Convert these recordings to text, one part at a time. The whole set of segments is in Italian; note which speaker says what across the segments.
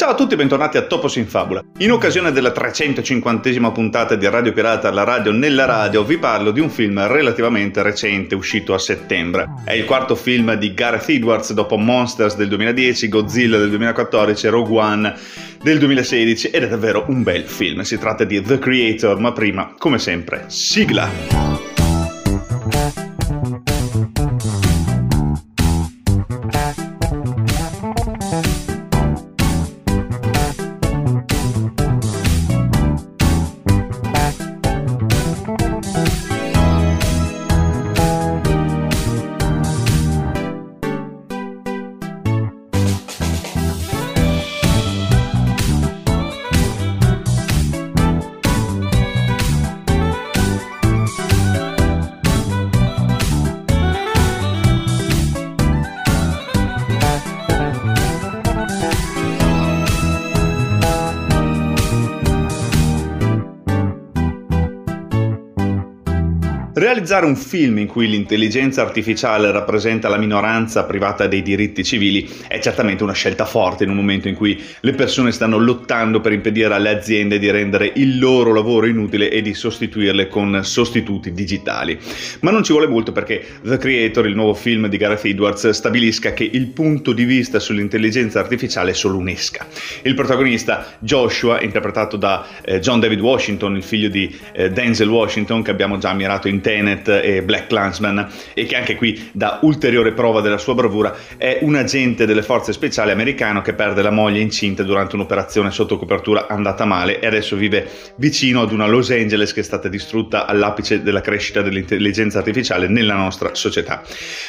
Speaker 1: Ciao a tutti e bentornati a Topos in Fabula. In occasione della 350esima puntata di Radio Pirata, la radio nella radio, vi parlo di un film relativamente recente uscito a settembre. È il quarto film di Gareth Edwards dopo Monsters del 2010, Godzilla del 2014 e Rogue One del 2016 ed è davvero un bel film. Si tratta di The Creator, ma prima, come sempre, sigla. Realizzare un film in cui l'intelligenza artificiale rappresenta la minoranza privata dei diritti civili è certamente una scelta forte in un momento in cui le persone stanno lottando per impedire alle aziende di rendere il loro lavoro inutile e di sostituirle con sostituti digitali. Ma non ci vuole molto perché The Creator, il nuovo film di Gareth Edwards, stabilisca che il punto di vista sull'intelligenza artificiale è solo un'esca. Il protagonista Joshua, interpretato da eh, John David Washington, il figlio di eh, Denzel Washington, che abbiamo già ammirato in te Tenet e Black Clansman e che anche qui dà ulteriore prova della sua bravura, è un agente delle forze speciali americano che perde la moglie incinta durante un'operazione sotto copertura andata male e adesso vive vicino ad una Los Angeles che è stata distrutta all'apice della crescita dell'intelligenza artificiale nella nostra società.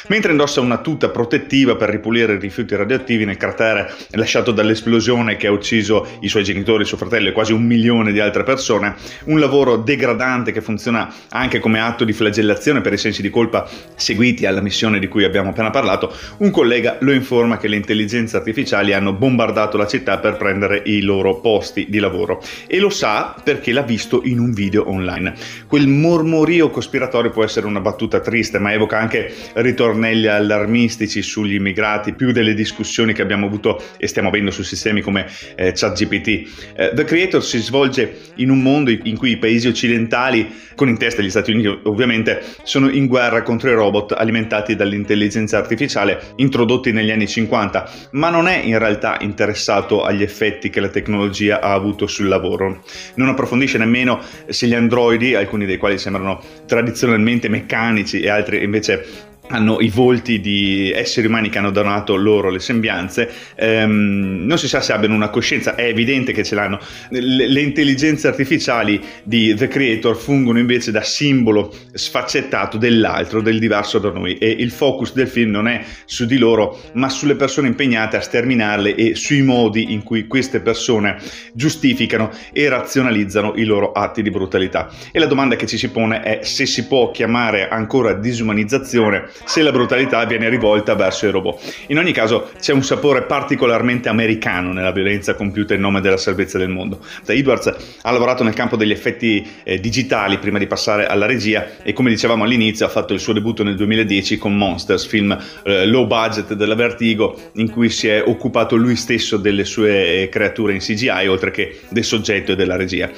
Speaker 1: Mentre indossa una tuta protettiva per ripulire i rifiuti radioattivi nel cratere lasciato dall'esplosione che ha ucciso i suoi genitori, suo fratello e quasi un milione di altre persone, un lavoro degradante che funziona anche come atto di flagellazione per i sensi di colpa seguiti alla missione di cui abbiamo appena parlato, un collega lo informa che le intelligenze artificiali hanno bombardato la città per prendere i loro posti di lavoro e lo sa perché l'ha visto in un video online. Quel mormorio cospiratorio può essere una battuta triste, ma evoca anche ritornelli allarmistici sugli immigrati, più delle discussioni che abbiamo avuto e stiamo avendo su sistemi come eh, ChatGPT. Eh, The Creator si svolge in un mondo in cui i paesi occidentali, con in testa gli Stati Uniti ovviamente, sono in guerra contro i robot alimentati dall'intelligenza artificiale introdotti negli anni 50, ma non è in realtà interessato agli effetti che la tecnologia ha avuto sul lavoro. Non approfondisce nemmeno se gli androidi, alcuni dei quali sembrano tradizionalmente meccanici e altri invece hanno i volti di esseri umani che hanno donato loro le sembianze, ehm, non si sa se abbiano una coscienza, è evidente che ce l'hanno. Le, le, intelligenze artificiali di The Creator fungono invece da simbolo sfaccettato dell'altro, del diverso da noi e il focus del film non è su di loro, ma sulle persone impegnate a sterminarle e sui modi in cui queste persone giustificano e razionalizzano i loro atti di brutalità. E la domanda che ci si pone è se si può chiamare ancora disumanizzazione se la brutalità viene rivolta verso i robot. In ogni caso c'è un sapore particolarmente americano nella violenza compiuta in nome della salvezza del mondo. Da Edwards ha lavorato nel campo degli effetti eh, digitali prima di passare alla regia e come dicevamo all'inizio ha fatto il suo debutto nel 2010 con Monsters, film eh, low budget della Vertigo in cui si è occupato lui stesso delle sue eh, creature in CGI oltre che del soggetto e della regia.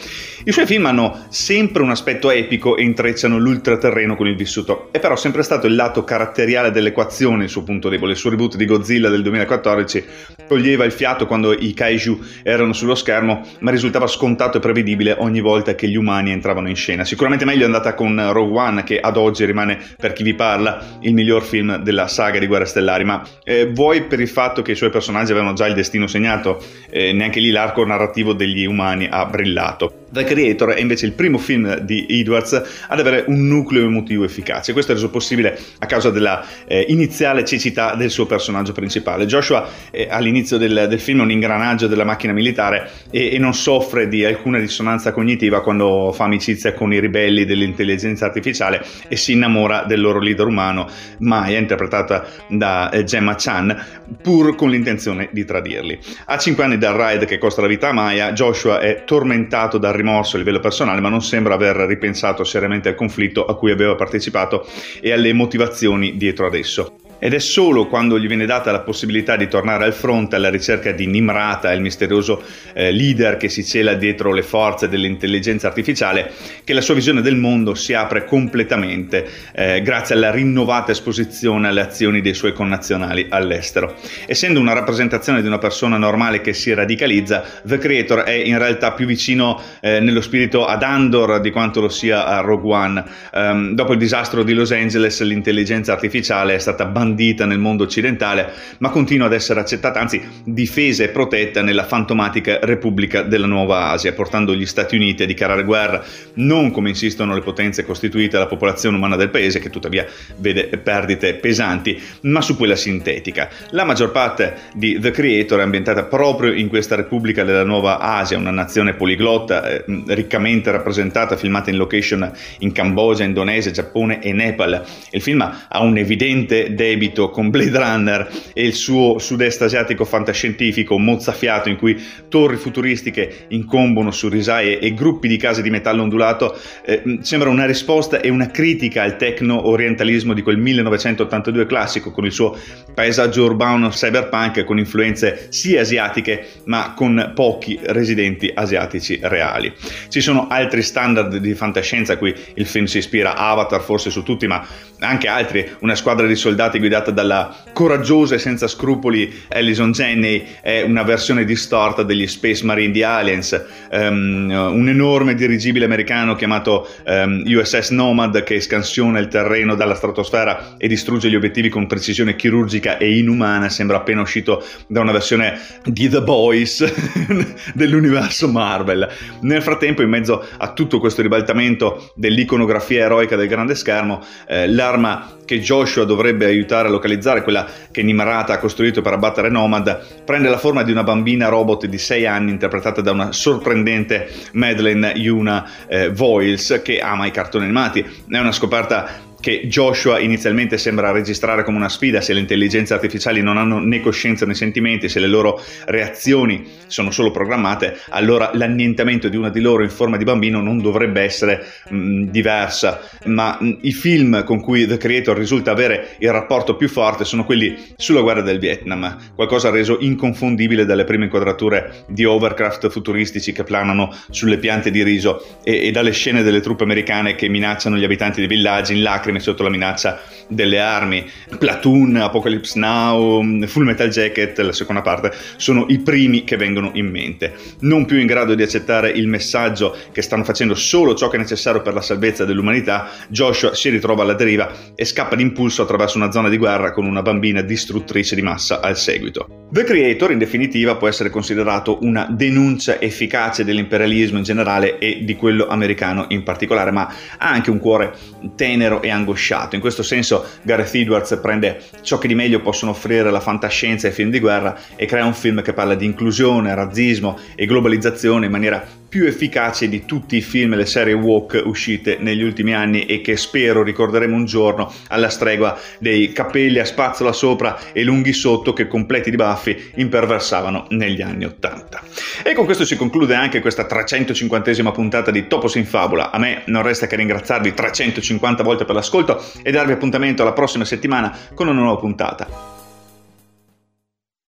Speaker 1: I suoi film hanno sempre un aspetto epico e intrecciano l'ultraterreno con il vissuto, è però sempre stato il lato caratteriale dell'equazione il suo punto debole. Il suo reboot di Godzilla del 2014 toglieva il fiato quando i kaiju erano sullo schermo, ma risultava scontato e prevedibile ogni volta che gli umani entravano in scena. Sicuramente meglio è andata con Rogue One, che ad oggi rimane, per chi vi parla, il miglior film della saga di Guerre Stellari, ma eh, vuoi per il fatto che i suoi personaggi avevano già il destino segnato, eh, neanche lì l'arco narrativo degli umani ha brillato. The Creator è invece il primo film di Edwards ad avere un nucleo emotivo efficace. Questo è reso possibile a causa della eh, iniziale cecità del suo personaggio principale. Joshua eh, all'inizio del, del, film è un ingranaggio della macchina militare e, e, non soffre di alcuna dissonanza cognitiva quando fa amicizia con i ribelli dell'intelligenza artificiale e si innamora del loro leader umano, Maya, interpretata da eh, Gemma Chan, pur con l'intenzione di tradirli. A 5 anni dal ride che costa la vita a Maya, Joshua è tormentato dal rimorso a livello personale, ma non sembra aver ripensato seriamente al conflitto a cui aveva partecipato e alle motivazioni dietro ad esso. Ed è solo quando gli viene data la possibilità di tornare al fronte alla ricerca di Nimrata, il misterioso eh, leader che si cela dietro le forze dell'intelligenza artificiale, che la sua visione del mondo si apre completamente eh, grazie alla rinnovata esposizione alle azioni dei suoi connazionali all'estero. Essendo una rappresentazione di una persona normale che si radicalizza, The Creator è in realtà più vicino eh, nello spirito ad Andor di quanto lo sia a Rogue One. Um, dopo il disastro di Los Angeles, l'intelligenza artificiale è stata bandita nel mondo occidentale, ma continua ad essere accettata, anzi difesa e protetta nella fantomatica Repubblica della Nuova Asia, portando gli Stati Uniti a dichiarare guerra non come insistono le potenze costituite alla popolazione umana del paese, che tuttavia vede perdite pesanti, ma su quella sintetica. La maggior parte di The Creator è ambientata proprio in questa Repubblica della Nuova Asia, una nazione poliglotta, eh, riccamente rappresentata, filmata in location in Cambogia, Indonesia, Giappone e Nepal. Il film ha un evidente debito con Blade Runner e il suo sud-est asiatico fantascientifico mozzafiato in cui torri futuristiche incombono su risaie e gruppi di case di metallo ondulato eh, sembra una risposta e una critica al tecno-orientalismo di quel 1982 classico con il suo paesaggio urbano cyberpunk con influenze sia asiatiche ma con pochi residenti asiatici reali. Ci sono altri standard di fantascienza a cui il film si ispira, Avatar forse su tutti ma anche altri, una squadra di soldati guidata dalla coraggiosa e senza scrupoli Alison Janney è una versione distorta degli Space Marine di Aliens, um, un enorme dirigibile americano chiamato um, ehm, USS Nomad che scansiona il terreno dalla stratosfera e distrugge gli obiettivi con precisione chirurgica e inumana, sembra appena uscito da una versione di The Boys dell'universo Marvel. Nel frattempo, in mezzo a tutto questo ribaltamento dell'iconografia eroica del grande schermo, eh, l'arma che Joshua dovrebbe aiutare a localizzare, quella che Nimrata ha costruito per abbattere Nomad, prende la forma di una bambina robot di 6 anni interpretata da una sorprendente Madeleine Yuna eh, Voiles che ama i cartoni animati. È una scoperta che Joshua inizialmente sembra registrare come una sfida se le intelligenze artificiali non hanno né coscienza né sentimenti, se le loro reazioni sono solo programmate, allora l'annientamento di una di loro in forma di bambino non dovrebbe essere mh, diversa, ma mh, i film con cui The Creator risulta avere il rapporto più forte sono quelli sulla guerra del Vietnam, qualcosa reso inconfondibile dalle prime inquadrature di overcraft futuristici che planano sulle piante di riso e, e dalle scene delle truppe americane che minacciano gli abitanti dei villaggi in lacrime lacrime sotto la minaccia delle armi. Platoon, Apocalypse Now, Full Metal Jacket, la seconda parte, sono i primi che vengono in mente. Non più in grado di accettare il messaggio che stanno facendo solo ciò che è necessario per la salvezza dell'umanità, Joshua si ritrova alla deriva e scappa d'impulso attraverso una zona di guerra con una bambina distruttrice di massa al seguito. The Creator, in definitiva, può essere considerato una denuncia efficace dell'imperialismo in generale e di quello americano in particolare, ma ha anche un cuore tenero e angosciato. In questo senso Gareth Edwards prende ciò che di meglio possono offrire la fantascienza e i film di guerra e crea un film che parla di inclusione, razzismo e globalizzazione in maniera più efficace di tutti i film e le serie walk uscite negli ultimi anni e che spero ricorderemo un giorno alla stregua dei capelli a spazzola sopra e lunghi sotto che completi di baffi imperversavano negli anni Ottanta. E con questo si conclude anche questa 350esima puntata di Topos in Fabula. A me non resta che ringraziarvi 350 volte per l'ascolto e darvi appuntamento alla prossima settimana con una nuova puntata.